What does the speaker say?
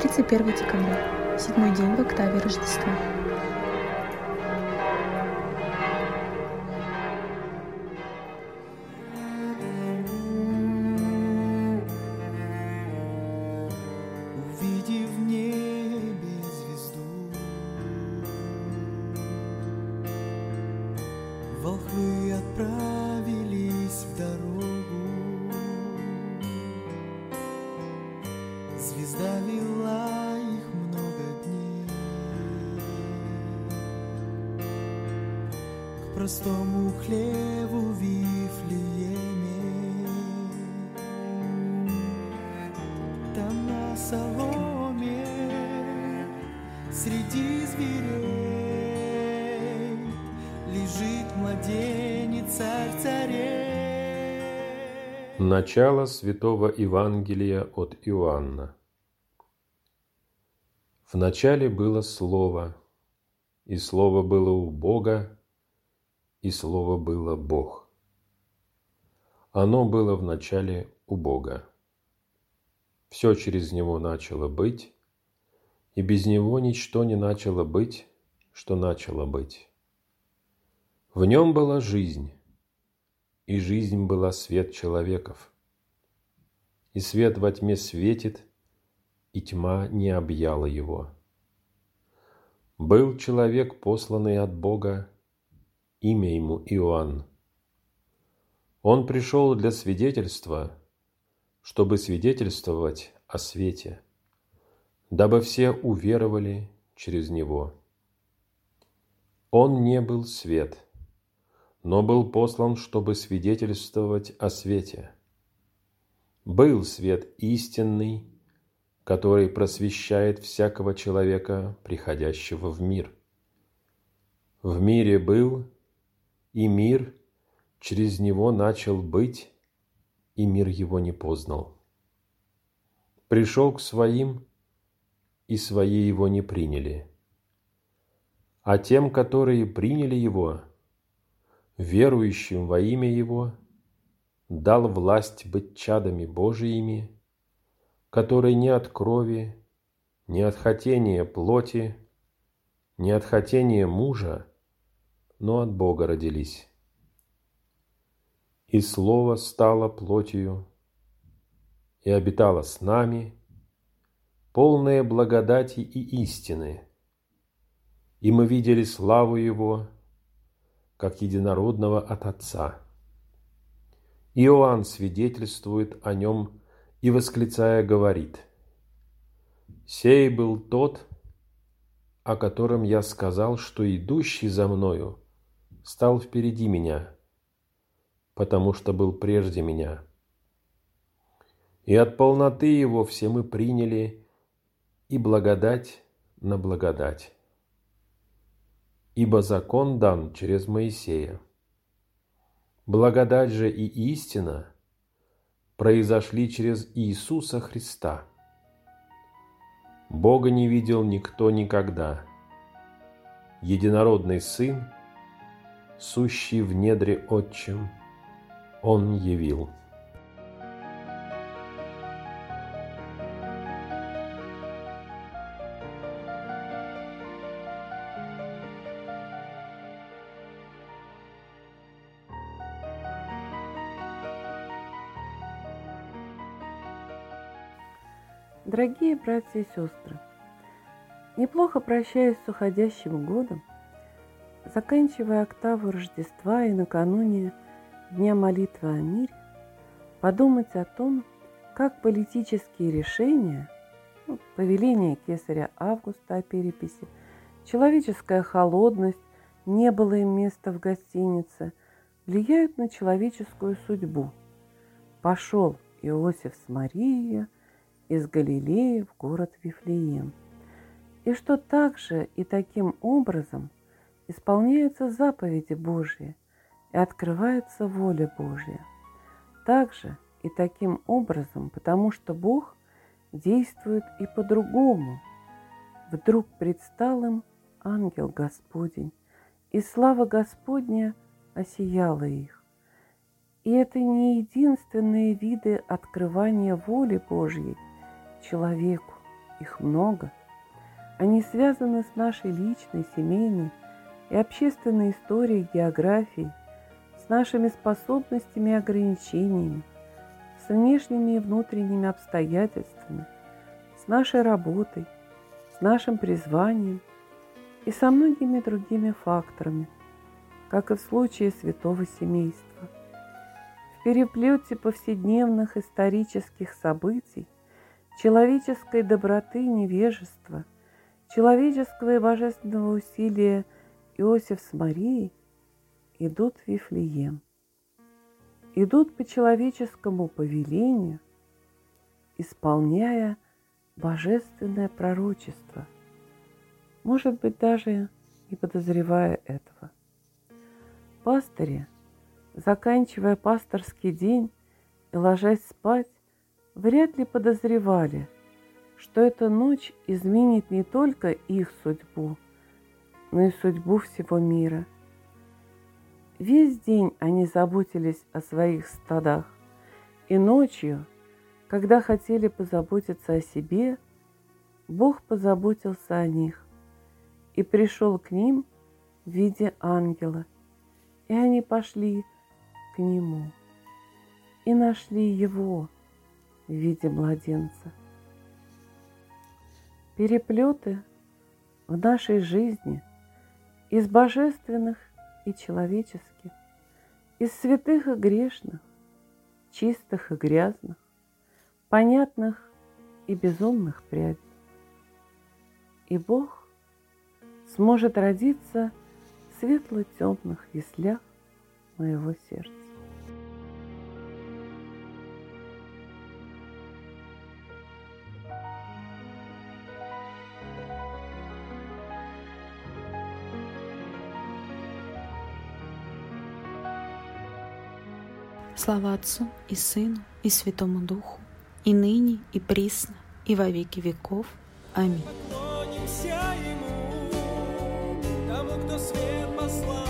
31 декабря, седьмой день в октаве Рождества. Простому хлеву Вифлееме. Там на соломе среди зверей лежит младенец царь царей. Начало Святого Евангелия от Иоанна. В начале было Слово, и Слово было у Бога, и Слово было Бог. Оно было в начале у Бога. Все через Него начало быть, и без Него ничто не начало быть, что начало быть. В Нем была жизнь, и жизнь была свет человеков. И свет во тьме светит, и тьма не объяла его. Был человек, посланный от Бога, имя ему Иоанн. Он пришел для свидетельства, чтобы свидетельствовать о свете, дабы все уверовали через него. Он не был свет, но был послан, чтобы свидетельствовать о свете. Был свет истинный, который просвещает всякого человека, приходящего в мир. В мире был, и мир через него начал быть, и мир его не познал. Пришел к своим, и свои его не приняли. А тем, которые приняли его, верующим во имя его, дал власть быть чадами Божиими, которые не от крови, не от хотения плоти, не от хотения мужа, но от Бога родились. И Слово стало плотью и обитало с нами, полное благодати и истины, и мы видели славу Его, как единородного от Отца. Иоанн свидетельствует о нем и, восклицая, говорит, «Сей был тот, о котором я сказал, что идущий за мною стал впереди меня, потому что был прежде меня. И от полноты его все мы приняли и благодать на благодать. Ибо закон дан через Моисея. Благодать же и истина произошли через Иисуса Христа. Бога не видел никто никогда. Единородный Сын, сущий в недре Отчим, Он явил. Дорогие братья и сестры, неплохо прощаясь с уходящим годом, заканчивая октаву Рождества и накануне Дня молитвы о мире, подумать о том, как политические решения, ну, повеление кесаря Августа о переписи, человеческая холодность, не было им места в гостинице, влияют на человеческую судьбу. Пошел Иосиф с Марией – из Галилеи в город Вифлеем. И что также и таким образом исполняются заповеди Божьи и открывается воля Божья. Также и таким образом, потому что Бог действует и по-другому. Вдруг предстал им ангел Господень, и слава Господня осияла их. И это не единственные виды открывания воли Божьей – человеку. их много. Они связаны с нашей личной, семейной и общественной историей, географией, с нашими способностями и ограничениями, с внешними и внутренними обстоятельствами, с нашей работой, с нашим призванием и со многими другими факторами, как и в случае святого семейства. В переплете повседневных исторических событий, человеческой доброты и невежества, человеческого и божественного усилия Иосиф с Марией идут в Вифлеем. Идут по человеческому повелению, исполняя божественное пророчество, может быть, даже не подозревая этого. Пастыри, заканчивая пасторский день и ложась спать, вряд ли подозревали, что эта ночь изменит не только их судьбу, но и судьбу всего мира. Весь день они заботились о своих стадах, и ночью, когда хотели позаботиться о себе, Бог позаботился о них и пришел к ним в виде ангела, и они пошли к нему и нашли его в виде младенца. Переплеты в нашей жизни из божественных и человеческих, из святых и грешных, чистых и грязных, понятных и безумных прядей. И Бог сможет родиться в светло-темных яслях моего сердца. Слава Отцу и Сыну и Святому Духу, и ныне, и присно, и во веки веков. Аминь. Ему, тому, кто свет послал.